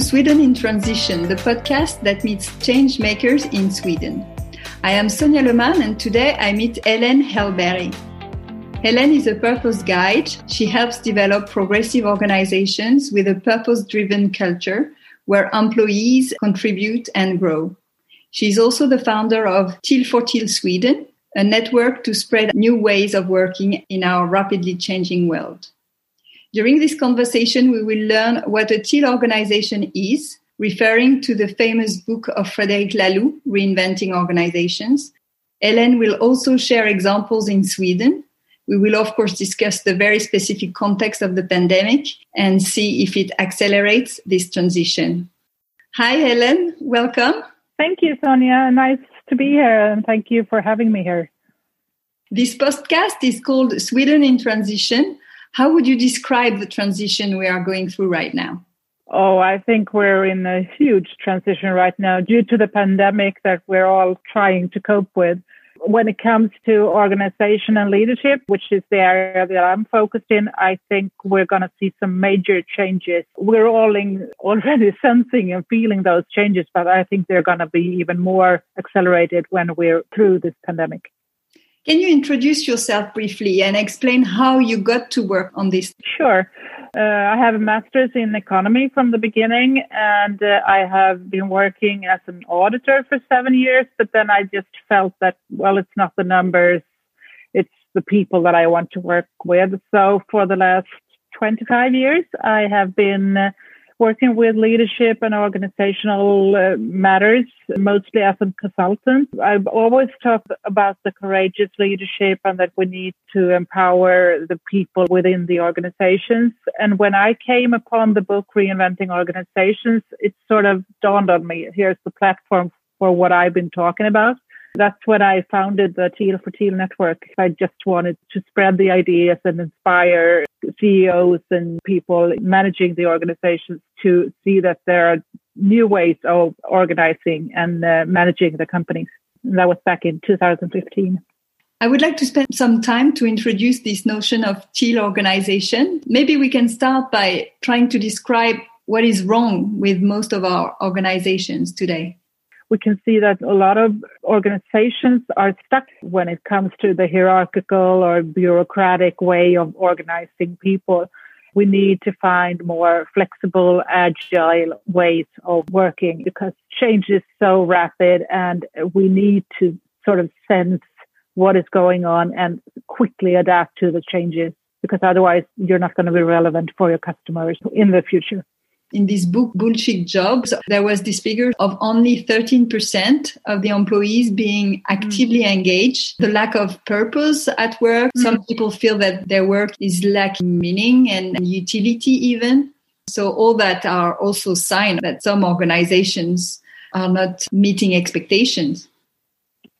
Sweden in Transition, the podcast that meets change makers in Sweden. I am Sonia Leman and today I meet Hélène Hellberg. Hélène is a purpose guide. She helps develop progressive organizations with a purpose driven culture where employees contribute and grow. She is also the founder of Teal for Teal Sweden, a network to spread new ways of working in our rapidly changing world. During this conversation, we will learn what a teal organization is, referring to the famous book of Frederic Laloux, Reinventing Organizations. Hélène will also share examples in Sweden. We will, of course, discuss the very specific context of the pandemic and see if it accelerates this transition. Hi, Helen. Welcome. Thank you, Sonia. Nice to be here, and thank you for having me here. This podcast is called Sweden in Transition. How would you describe the transition we are going through right now? Oh, I think we're in a huge transition right now due to the pandemic that we're all trying to cope with. When it comes to organization and leadership, which is the area that I'm focused in, I think we're going to see some major changes. We're all in, already sensing and feeling those changes, but I think they're going to be even more accelerated when we're through this pandemic. Can you introduce yourself briefly and explain how you got to work on this? Sure. Uh, I have a master's in economy from the beginning, and uh, I have been working as an auditor for seven years. But then I just felt that, well, it's not the numbers, it's the people that I want to work with. So for the last 25 years, I have been working with leadership and organizational uh, matters, mostly as a consultant. I've always talked about the courageous leadership and that we need to empower the people within the organizations. And when I came upon the book Reinventing Organizations, it sort of dawned on me here's the platform for what I've been talking about. That's when I founded the Teal for Teal network. I just wanted to spread the ideas and inspire CEOs and people managing the organizations to see that there are new ways of organizing and uh, managing the companies. And that was back in 2015. I would like to spend some time to introduce this notion of teal organization. Maybe we can start by trying to describe what is wrong with most of our organizations today we can see that a lot of organizations are stuck when it comes to the hierarchical or bureaucratic way of organizing people. We need to find more flexible, agile ways of working because change is so rapid and we need to sort of sense what is going on and quickly adapt to the changes because otherwise you're not going to be relevant for your customers in the future in this book, Bullshit Jobs, there was this figure of only 13% of the employees being actively mm. engaged. The lack of purpose at work. Mm. Some people feel that their work is lacking meaning and utility even. So all that are also signs that some organizations are not meeting expectations.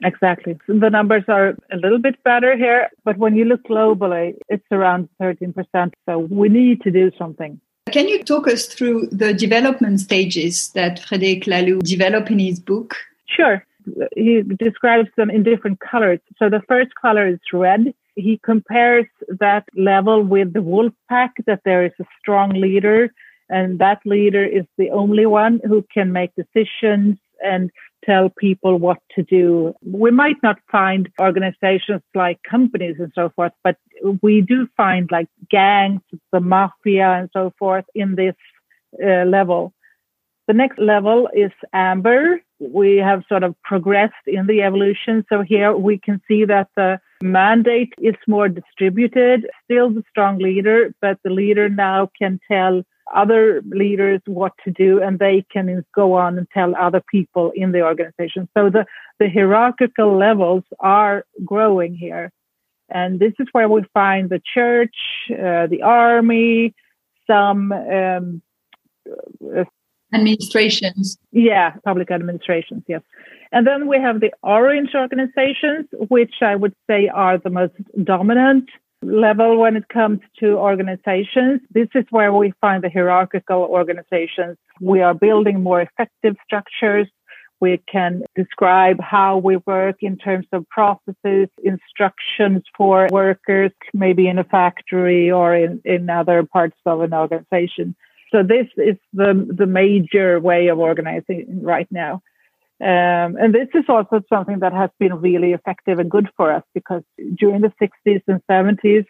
Exactly. The numbers are a little bit better here, but when you look globally, it's around 13%. So we need to do something. Can you talk us through the development stages that Frédéric Laloux developed in his book? Sure. He describes them in different colors. So the first color is red. He compares that level with the wolf pack, that there is a strong leader, and that leader is the only one who can make decisions and tell people what to do. We might not find organizations like companies and so forth, but we do find like gangs, the mafia and so forth in this uh, level. The next level is amber. We have sort of progressed in the evolution. So here we can see that the mandate is more distributed, still the strong leader, but the leader now can tell other leaders what to do and they can go on and tell other people in the organization. So the, the hierarchical levels are growing here. And this is where we find the church, uh, the army, some um, uh, administrations. Yeah, public administrations, yes. And then we have the orange organizations, which I would say are the most dominant level when it comes to organizations. This is where we find the hierarchical organizations. We are building more effective structures. We can describe how we work in terms of processes, instructions for workers, maybe in a factory or in, in other parts of an organization. So this is the, the major way of organizing right now. Um, and this is also something that has been really effective and good for us because during the 60s and 70s,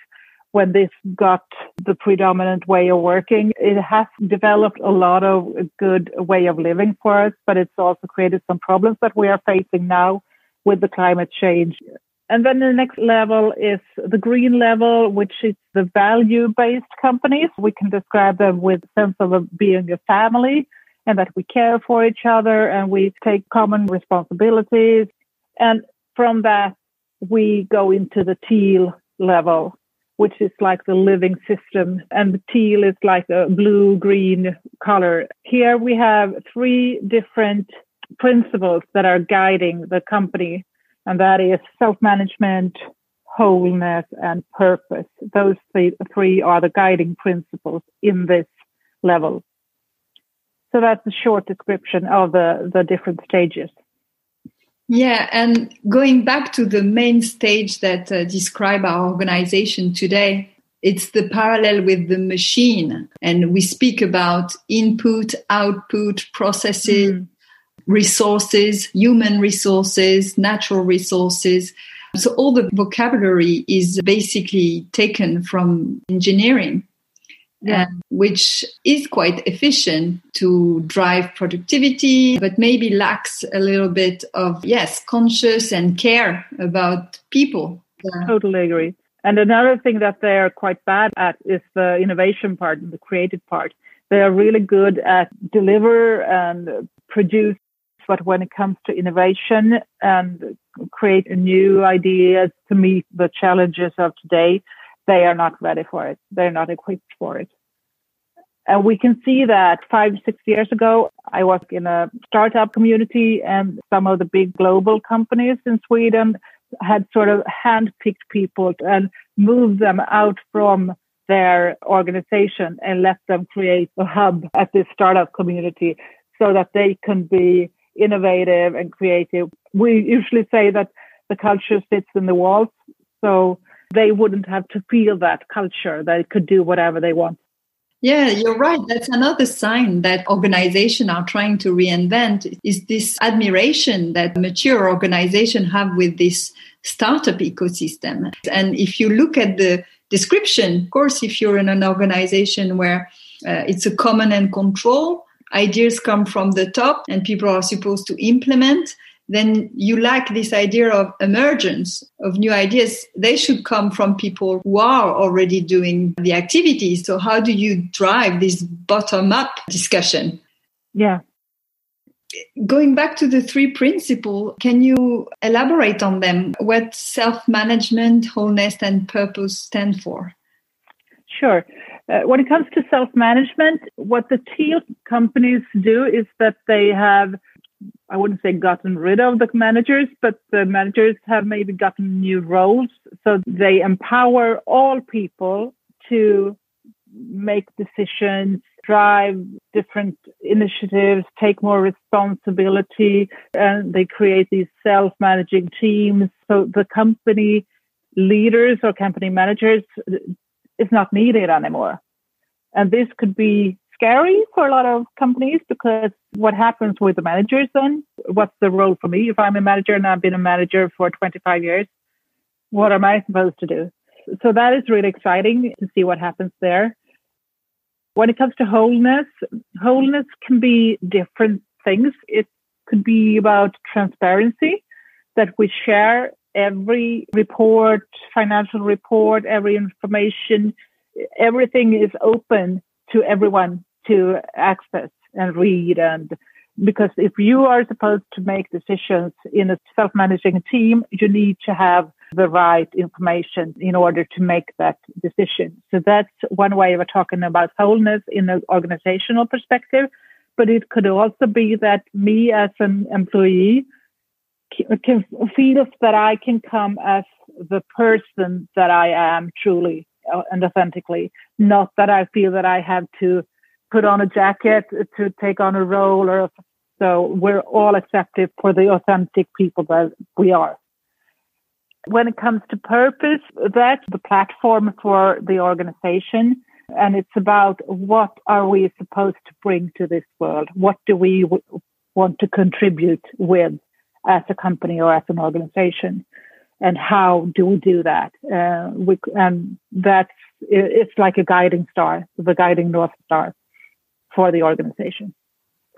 when this got the predominant way of working, it has developed a lot of good way of living for us, but it's also created some problems that we are facing now with the climate change. And then the next level is the green level, which is the value based companies. We can describe them with sense of being a family and that we care for each other and we take common responsibilities. And from that, we go into the teal level, which is like the living system. And the teal is like a blue green color. Here we have three different principles that are guiding the company, and that is self management, wholeness, and purpose. Those three, three are the guiding principles in this level. So that's a short description of the, the different stages. Yeah, and going back to the main stage that uh, describe our organization today, it's the parallel with the machine. And we speak about input, output, processes, mm. resources, human resources, natural resources. So all the vocabulary is basically taken from engineering yeah. Which is quite efficient to drive productivity, but maybe lacks a little bit of, yes, conscious and care about people. Yeah. Totally agree. And another thing that they're quite bad at is the innovation part and the creative part. They are really good at deliver and produce, but when it comes to innovation and create new ideas to meet the challenges of today, they are not ready for it. They're not equipped for it. And we can see that five, six years ago, I was in a startup community and some of the big global companies in Sweden had sort of handpicked people and moved them out from their organization and let them create a hub at this startup community so that they can be innovative and creative. We usually say that the culture sits in the walls. So they wouldn't have to feel that culture. They could do whatever they want. Yeah, you're right. That's another sign that organizations are trying to reinvent is this admiration that mature organizations have with this startup ecosystem. And if you look at the description, of course, if you're in an organization where uh, it's a common and control, ideas come from the top and people are supposed to implement, then you lack this idea of emergence of new ideas. They should come from people who are already doing the activities. So how do you drive this bottom up discussion? Yeah. Going back to the three principles, can you elaborate on them? What self management, wholeness, and purpose stand for? Sure. Uh, when it comes to self management, what the teal companies do is that they have I wouldn't say gotten rid of the managers, but the managers have maybe gotten new roles. So they empower all people to make decisions, drive different initiatives, take more responsibility, and they create these self managing teams. So the company leaders or company managers is not needed anymore. And this could be scary for a lot of companies because what happens with the managers then? What's the role for me? If I'm a manager and I've been a manager for 25 years, what am I supposed to do? So that is really exciting to see what happens there. When it comes to wholeness, wholeness can be different things. It could be about transparency, that we share every report, financial report, every information, everything is open to everyone to access and read and because if you are supposed to make decisions in a self-managing team, you need to have the right information in order to make that decision. So that's one way of talking about wholeness in an organizational perspective. But it could also be that me as an employee can feel that I can come as the person that I am truly uh, and authentically, not that I feel that I have to put on a jacket to take on a role or so we're all accepted for the authentic people that we are. When it comes to purpose, that's the platform for the organization. And it's about what are we supposed to bring to this world? What do we w- want to contribute with as a company or as an organization? And how do we do that? Uh, we, and that's, it's like a guiding star, the guiding North Star for the organization.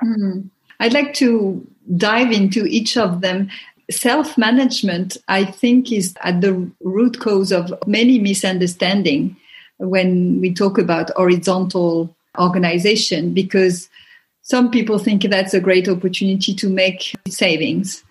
Mm. I'd like to dive into each of them. Self management, I think, is at the root cause of many misunderstanding when we talk about horizontal organization because some people think that's a great opportunity to make savings.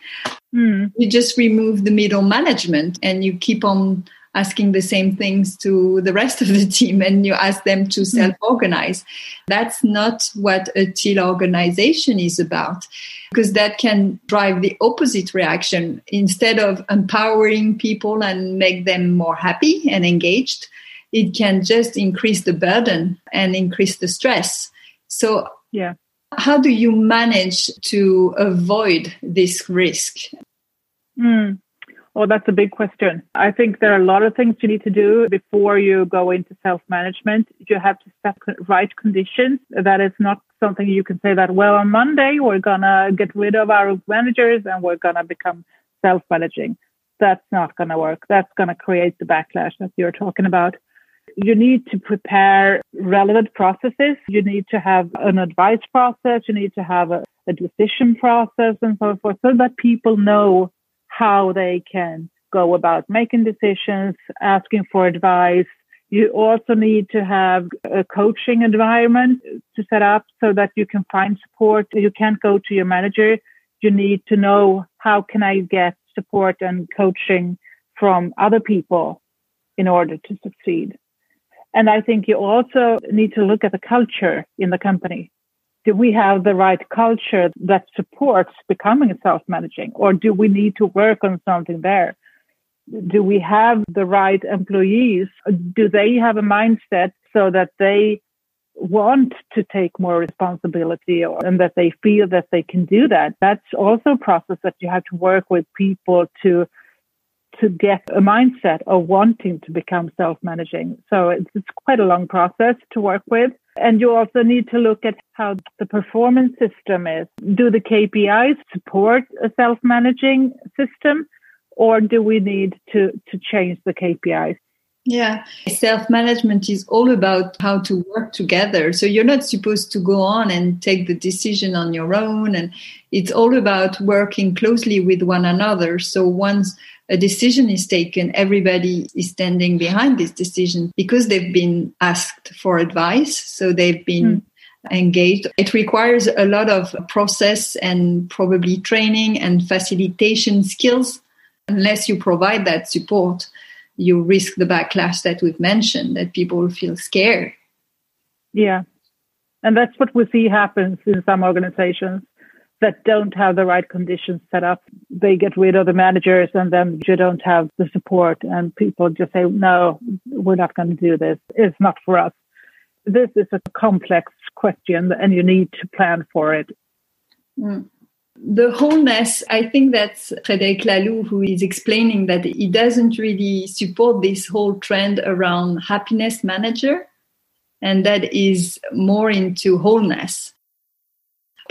Mm. You just remove the middle management and you keep on asking the same things to the rest of the team and you ask them to hmm. self organize. That's not what a teal organization is about because that can drive the opposite reaction. Instead of empowering people and make them more happy and engaged, it can just increase the burden and increase the stress. So, yeah. How do you manage to avoid this risk? Mm. Oh, that's a big question. I think there are a lot of things you need to do before you go into self management. You have to set right conditions. That is not something you can say that, well, on Monday, we're going to get rid of our managers and we're going to become self managing. That's not going to work. That's going to create the backlash that you're talking about. You need to prepare relevant processes. You need to have an advice process. You need to have a, a decision process and so forth so that people know how they can go about making decisions, asking for advice. You also need to have a coaching environment to set up so that you can find support. You can't go to your manager. You need to know how can I get support and coaching from other people in order to succeed. And I think you also need to look at the culture in the company do we have the right culture that supports becoming self-managing or do we need to work on something there? Do we have the right employees? Do they have a mindset so that they want to take more responsibility or, and that they feel that they can do that? That's also a process that you have to work with people to to get a mindset of wanting to become self-managing. So it's, it's quite a long process to work with and you also need to look at how the performance system is. Do the KPIs support a self-managing system or do we need to, to change the KPIs? Yeah, self management is all about how to work together. So you're not supposed to go on and take the decision on your own. And it's all about working closely with one another. So once a decision is taken, everybody is standing behind this decision because they've been asked for advice. So they've been mm. engaged. It requires a lot of process and probably training and facilitation skills. Unless you provide that support, you risk the backlash that we've mentioned, that people feel scared. Yeah. And that's what we see happens in some organizations that don't have the right conditions set up. They get rid of the managers and then you don't have the support and people just say, no, we're not going to do this. It's not for us. This is a complex question and you need to plan for it. Mm. The wholeness, I think that's Frederic Laloux who is explaining that he doesn't really support this whole trend around happiness manager and that is more into wholeness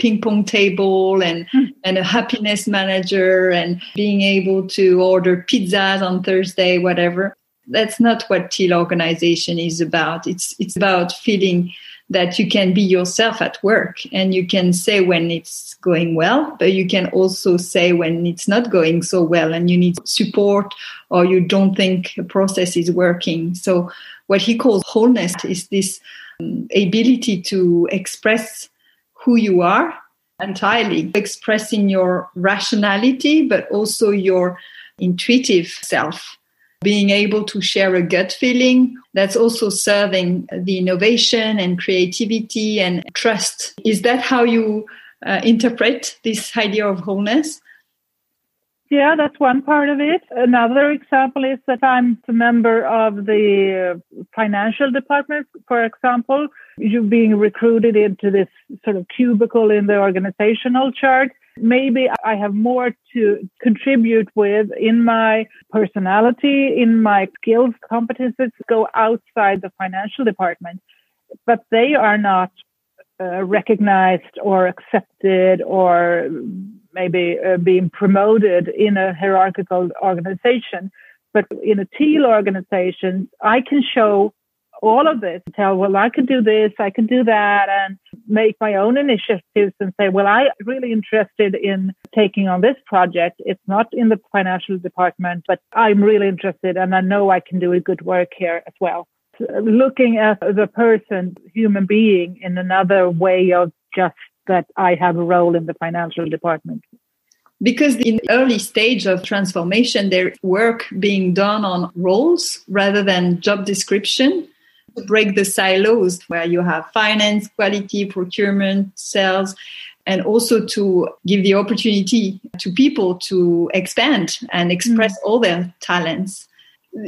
ping pong table and mm. and a happiness manager and being able to order pizzas on Thursday, whatever. That's not what Teal organization is about. It's it's about feeling that you can be yourself at work and you can say when it's going well, but you can also say when it's not going so well and you need support or you don't think a process is working. So what he calls wholeness is this um, ability to express who you are entirely, expressing your rationality, but also your intuitive self. Being able to share a gut feeling that's also serving the innovation and creativity and trust. Is that how you uh, interpret this idea of wholeness? Yeah, that's one part of it. Another example is that I'm a member of the financial department, for example. You're being recruited into this sort of cubicle in the organizational chart. Maybe I have more to contribute with in my personality, in my skills, competences, go outside the financial department. but they are not uh, recognized or accepted or maybe uh, being promoted in a hierarchical organization. But in a teal organization, I can show all of this, tell, well, I can do this, I can do that, and make my own initiatives and say, well, I'm really interested in taking on this project. It's not in the financial department, but I'm really interested and I know I can do a good work here as well. Looking at the person, human being in another way of just that I have a role in the financial department. Because in the early stage of transformation there's work being done on roles rather than job description to break the silos where you have finance quality procurement sales and also to give the opportunity to people to expand and express mm. all their talents.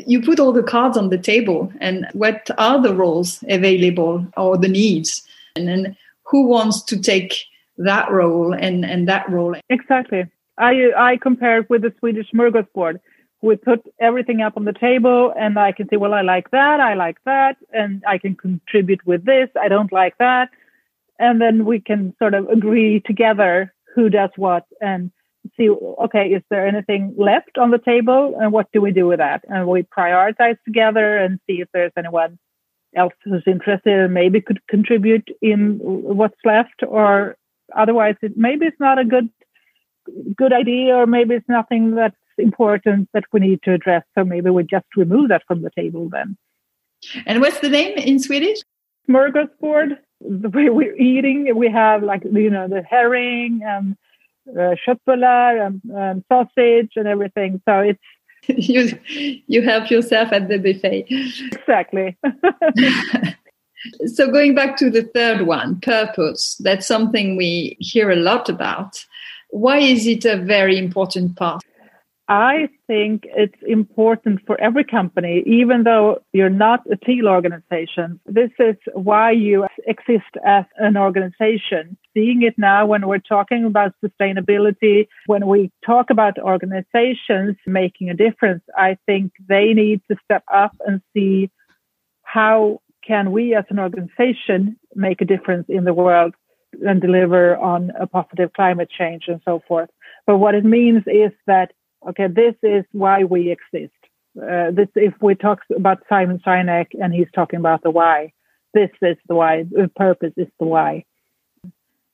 You put all the cards on the table and what are the roles available or the needs? And then who wants to take that role and, and that role exactly I I compare it with the Swedish smorgasbord. We put everything up on the table, and I can say, well, I like that, I like that, and I can contribute with this. I don't like that, and then we can sort of agree together who does what and see. Okay, is there anything left on the table, and what do we do with that? And we prioritize together and see if there's anyone else who's interested and maybe could contribute in what's left, or otherwise, it maybe it's not a good good idea, or maybe it's nothing that's important that we need to address. So maybe we just remove that from the table then. And what's the name in Swedish? Smorgasbord. The way we're eating, we have like you know the herring and uh, and, and sausage and everything. So it's you you help yourself at the buffet. Exactly. so going back to the third one, purpose. That's something we hear a lot about. Why is it a very important part? I think it's important for every company, even though you're not a teal organization. This is why you exist as an organization. Seeing it now when we're talking about sustainability, when we talk about organizations making a difference, I think they need to step up and see how can we as an organization make a difference in the world and deliver on a positive climate change and so forth. But what it means is that, okay, this is why we exist. Uh, this, if we talk about Simon Sinek and he's talking about the why, this is the why, the purpose is the why.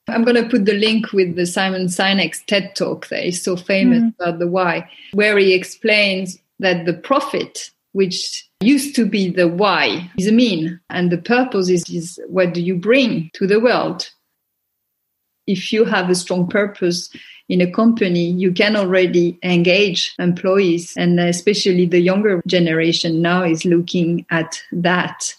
I'm going to put the link with the Simon Sinek's TED talk that is so famous mm-hmm. about the why, where he explains that the profit, which used to be the why, is a mean, and the purpose is, is what do you bring to the world if you have a strong purpose in a company, you can already engage employees. And especially the younger generation now is looking at that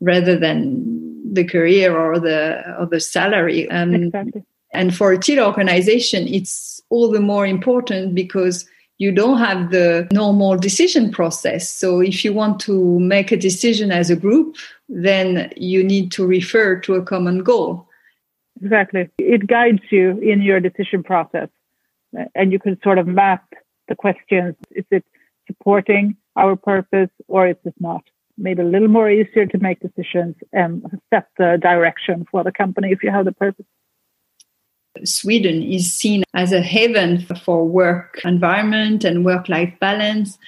rather than the career or the or the salary. Um, exactly. And for a teal organization, it's all the more important because you don't have the normal decision process. So if you want to make a decision as a group, then you need to refer to a common goal. Exactly. It guides you in your decision process. And you can sort of map the questions. Is it supporting our purpose or is it not? Maybe a little more easier to make decisions and set the direction for the company if you have the purpose. Sweden is seen as a haven for work environment and work life balance.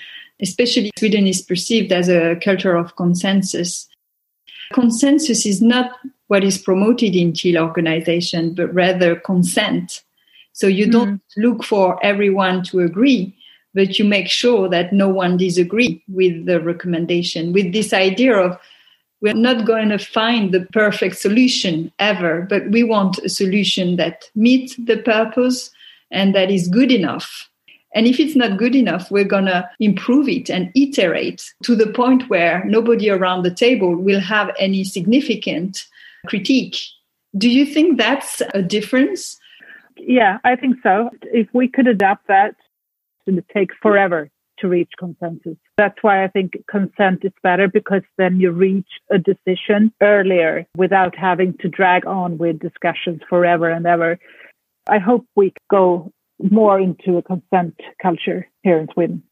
Especially, Sweden is perceived as a culture of consensus. Consensus is not what is promoted in teal organization, but rather consent. So you don't mm. look for everyone to agree, but you make sure that no one disagree with the recommendation, with this idea of we're not going to find the perfect solution ever, but we want a solution that meets the purpose and that is good enough. And if it's not good enough, we're going to improve it and iterate to the point where nobody around the table will have any significant critique. Do you think that's a difference? Yeah, I think so. If we could adapt that, it take forever to reach consensus. That's why I think consent is better because then you reach a decision earlier without having to drag on with discussions forever and ever. I hope we go more into a consent culture here in Sweden.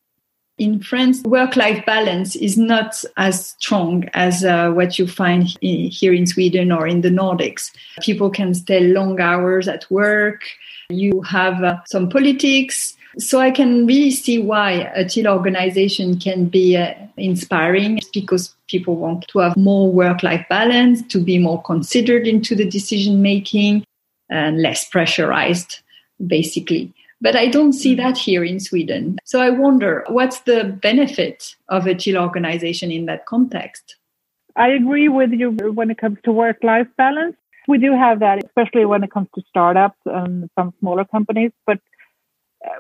In France, work life balance is not as strong as uh, what you find here in Sweden or in the Nordics. People can stay long hours at work. You have uh, some politics. So I can really see why a teal organization can be uh, inspiring because people want to have more work life balance, to be more considered into the decision making and less pressurized, basically. But I don't see that here in Sweden. So I wonder what's the benefit of a teal organization in that context? I agree with you when it comes to work life balance. We do have that, especially when it comes to startups and some smaller companies. But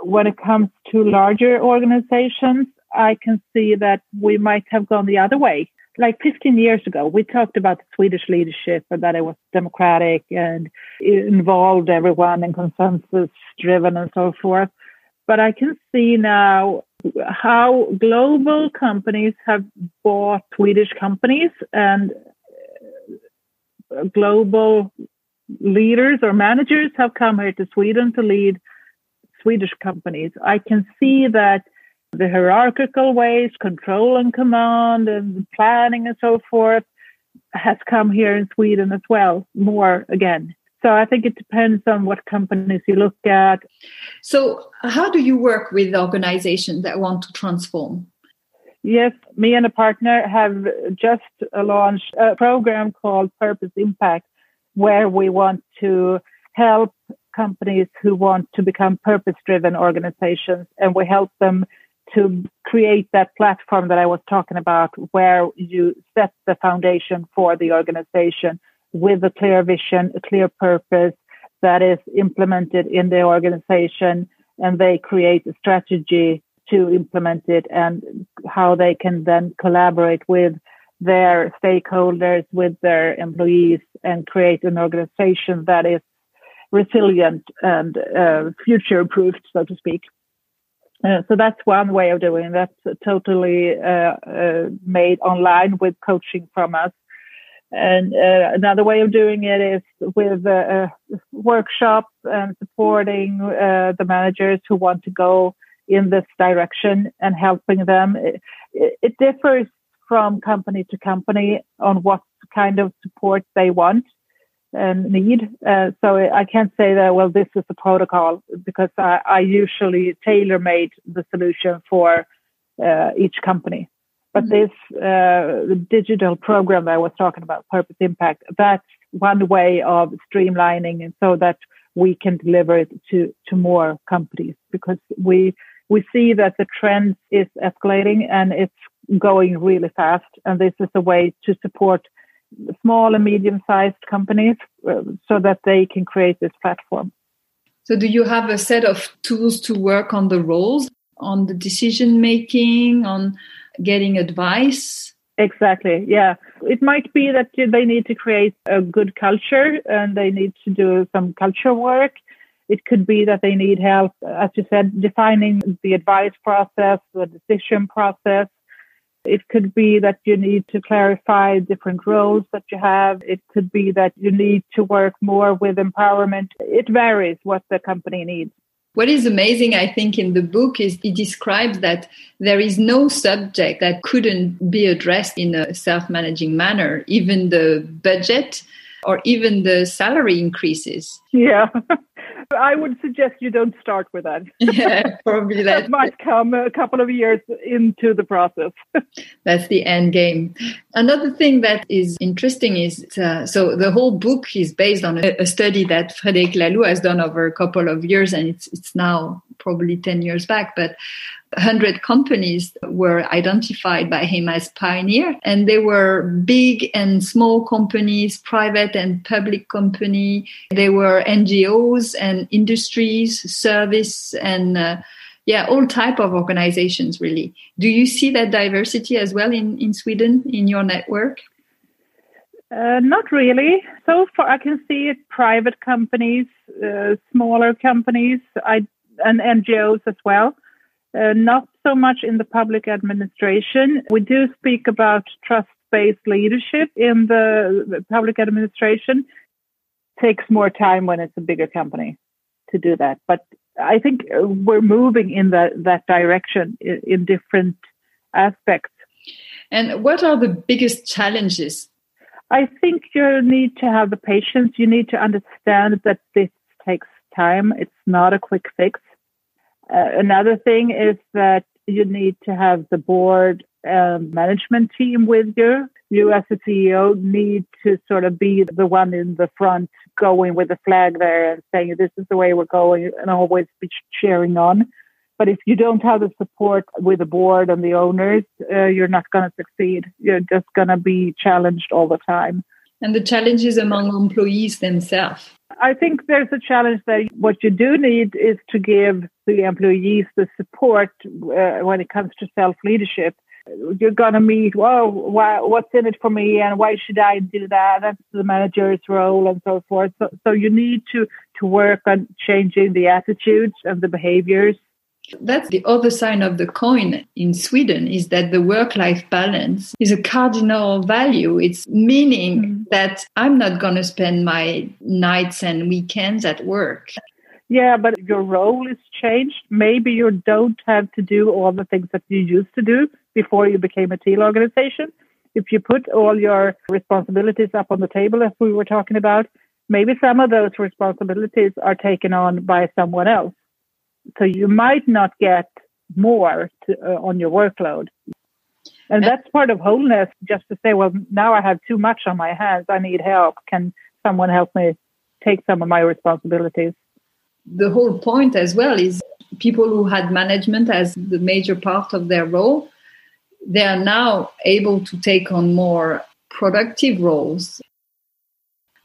when it comes to larger organizations, I can see that we might have gone the other way like 15 years ago, we talked about the Swedish leadership and that it was democratic and involved everyone and consensus driven and so forth. But I can see now how global companies have bought Swedish companies and global leaders or managers have come here to Sweden to lead Swedish companies. I can see that the hierarchical ways, control and command and planning and so forth has come here in Sweden as well, more again. So I think it depends on what companies you look at. So, how do you work with organizations that want to transform? Yes, me and a partner have just launched a program called Purpose Impact, where we want to help companies who want to become purpose driven organizations and we help them to create that platform that I was talking about, where you set the foundation for the organization with a clear vision, a clear purpose that is implemented in the organization, and they create a strategy to implement it and how they can then collaborate with their stakeholders, with their employees, and create an organization that is resilient and uh, future proofed, so to speak. Uh, so that's one way of doing it. That's totally uh, uh, made online with coaching from us. And uh, another way of doing it is with a, workshop and supporting the managers who want to go in this direction and helping them. It, it differs from company to company on what kind of support they want and need. Uh, so I can't say that, well, this is the protocol because I, I usually tailor made the solution for uh, each company. But mm-hmm. this uh, digital program that I was talking about, Purpose Impact, that's one way of streamlining and so that we can deliver it to, to more companies because we, we see that the trend is escalating and it's going really fast. And this is a way to support small and medium sized companies uh, so that they can create this platform. So, do you have a set of tools to work on the roles, on the decision making, on getting advice? Exactly. Yeah. It might be that they need to create a good culture and they need to do some culture work. It could be that they need help, as you said, defining the advice process, the decision process, it could be that you need to clarify different roles that you have. It could be that you need to work more with empowerment. It varies what the company needs. What is amazing, I think, in the book is it describes that there is no subject that couldn't be addressed in a self managing manner, even the budget or even the salary increases. Yeah. I would suggest you don't start with that. Yeah, probably that. that might come a couple of years into the process. That's the end game. Another thing that is interesting is uh, so the whole book is based on a, a study that Frédéric Laloux has done over a couple of years, and it's it's now probably 10 years back, but 100 companies were identified by him as pioneer and they were big and small companies private and public company they were ngos and industries service and uh, yeah all type of organizations really do you see that diversity as well in, in sweden in your network uh, not really. So far, I can see it private companies, uh, smaller companies, I, and NGOs as well. Uh, not so much in the public administration. We do speak about trust based leadership in the public administration. Takes more time when it's a bigger company to do that. But I think we're moving in that, that direction in, in different aspects. And what are the biggest challenges? I think you need to have the patience. You need to understand that this takes time. It's not a quick fix. Uh, another thing is that you need to have the board um, management team with you. You, as a CEO, need to sort of be the one in the front, going with the flag there and saying, This is the way we're going, and always be cheering on. But if you don't have the support with the board and the owners, uh, you're not going to succeed. You're just going to be challenged all the time. And the challenges among employees themselves. I think there's a challenge that what you do need is to give the employees the support uh, when it comes to self leadership. You're going to meet, well, why, what's in it for me and why should I do that? That's the manager's role and so forth. So, so you need to, to work on changing the attitudes and the behaviors that's the other side of the coin in Sweden is that the work life balance is a cardinal value. It's meaning mm. that I'm not going to spend my nights and weekends at work. Yeah, but your role is changed. Maybe you don't have to do all the things that you used to do before you became a teal organization. If you put all your responsibilities up on the table, as we were talking about, maybe some of those responsibilities are taken on by someone else so you might not get more to, uh, on your workload. And that's part of wholeness, just to say, well, now I have too much on my hands. I need help. Can someone help me take some of my responsibilities? The whole point as well is people who had management as the major part of their role, they are now able to take on more productive roles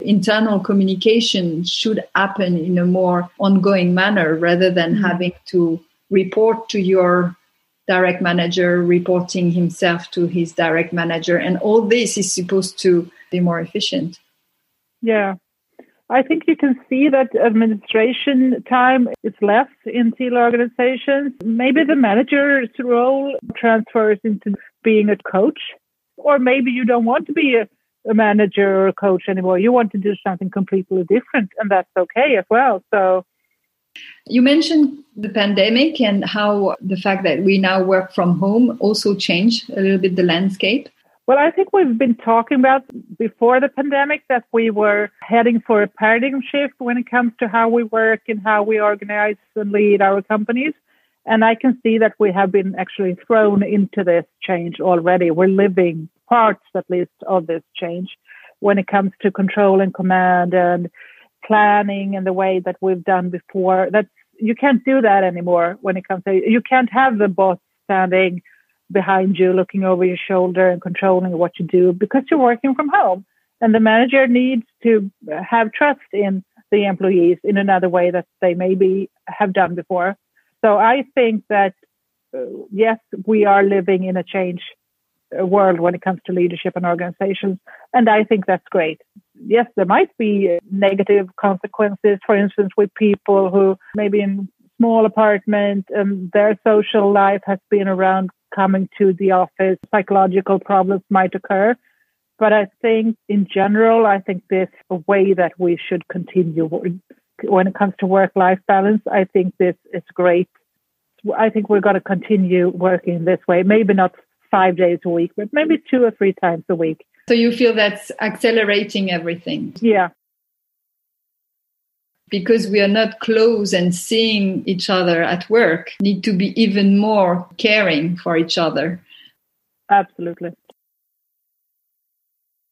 internal communication should happen in a more ongoing manner rather than mm-hmm. having to report to your direct manager reporting himself to his direct manager. And all this is supposed to be more efficient. Yeah. I think you can see that administration time is less in teal organizations. Maybe the manager's role transfers into being a coach or maybe you don't want to be a a manager or a coach anymore. You want to do something completely different, and that's okay as well. So, you mentioned the pandemic and how the fact that we now work from home also changed a little bit the landscape. Well, I think we've been talking about before the pandemic that we were heading for a paradigm shift when it comes to how we work and how we organize and lead our companies. And I can see that we have been actually thrown into this change already. We're living parts, at least, of this change when it comes to control and command and planning and the way that we've done before. That's you can't do that anymore when it comes to you can't have the boss standing behind you looking over your shoulder and controlling what you do because you're working from home and the manager needs to have trust in the employees in another way that they maybe have done before so i think that uh, yes we are living in a change Uh, world when it comes to leadership and organizations. And I think that's great. Yes, there might be uh, negative consequences, for instance, with people who maybe in small apartment and their social life has been around coming to the office. Psychological problems might occur. But I think in general, I think this a way that we should continue when it comes to work life balance. I think this is great. I think we're going to continue working this way. Maybe not five days a week, but maybe two or three times a week. So you feel that's accelerating everything? Yeah. Because we are not close and seeing each other at work, need to be even more caring for each other. Absolutely.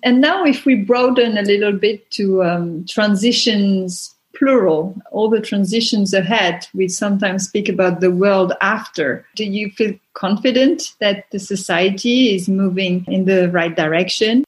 And now, if we broaden a little bit to um, transitions plural, all the transitions ahead. We sometimes speak about the world after. Do you feel confident that the society is moving in the right direction?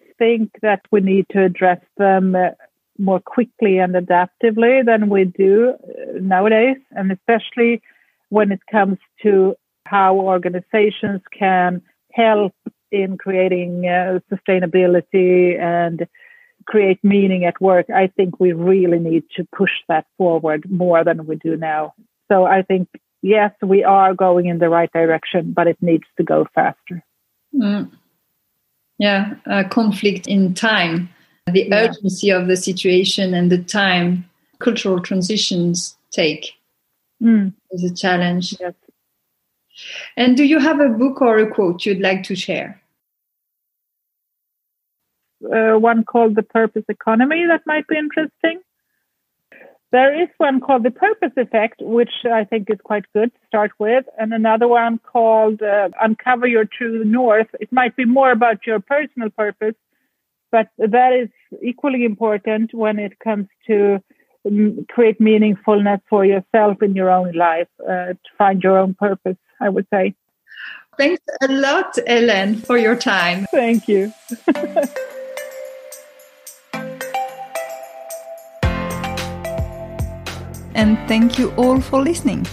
I think that we need to address them uh, more quickly and adaptively than we do uh, nowadays, and especially when it comes to how organizations can help in creating uh, sustainability and create meaning at work, I think we really need to push that forward more than we do now. So I think, yes, we are going in the right direction, but it needs to go faster. Mm. Yeah, conflict in time, the yeah. urgency of the situation and the time cultural transitions take. mm. is a challenge. Yes. And do you have a book or a quote you'd like to share? Uh, one called The Purpose Economy that might be interesting. There is one called The Purpose Effect, which I think is quite good to start with, and another one called uh, Uncover Your True North. It might be more about your personal purpose, but that is equally important when it comes to um, create meaningfulness for yourself in your own life, uh, to find your own purpose, I would say. Thanks a lot, Ellen, for your time. Thank you. and thank you all for listening.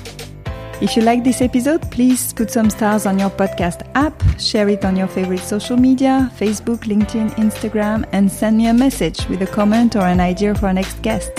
If you like this episode, please put some stars on your podcast app, share it on your favorite social media Facebook, LinkedIn, Instagram, and send me a message with a comment or an idea for our next guest.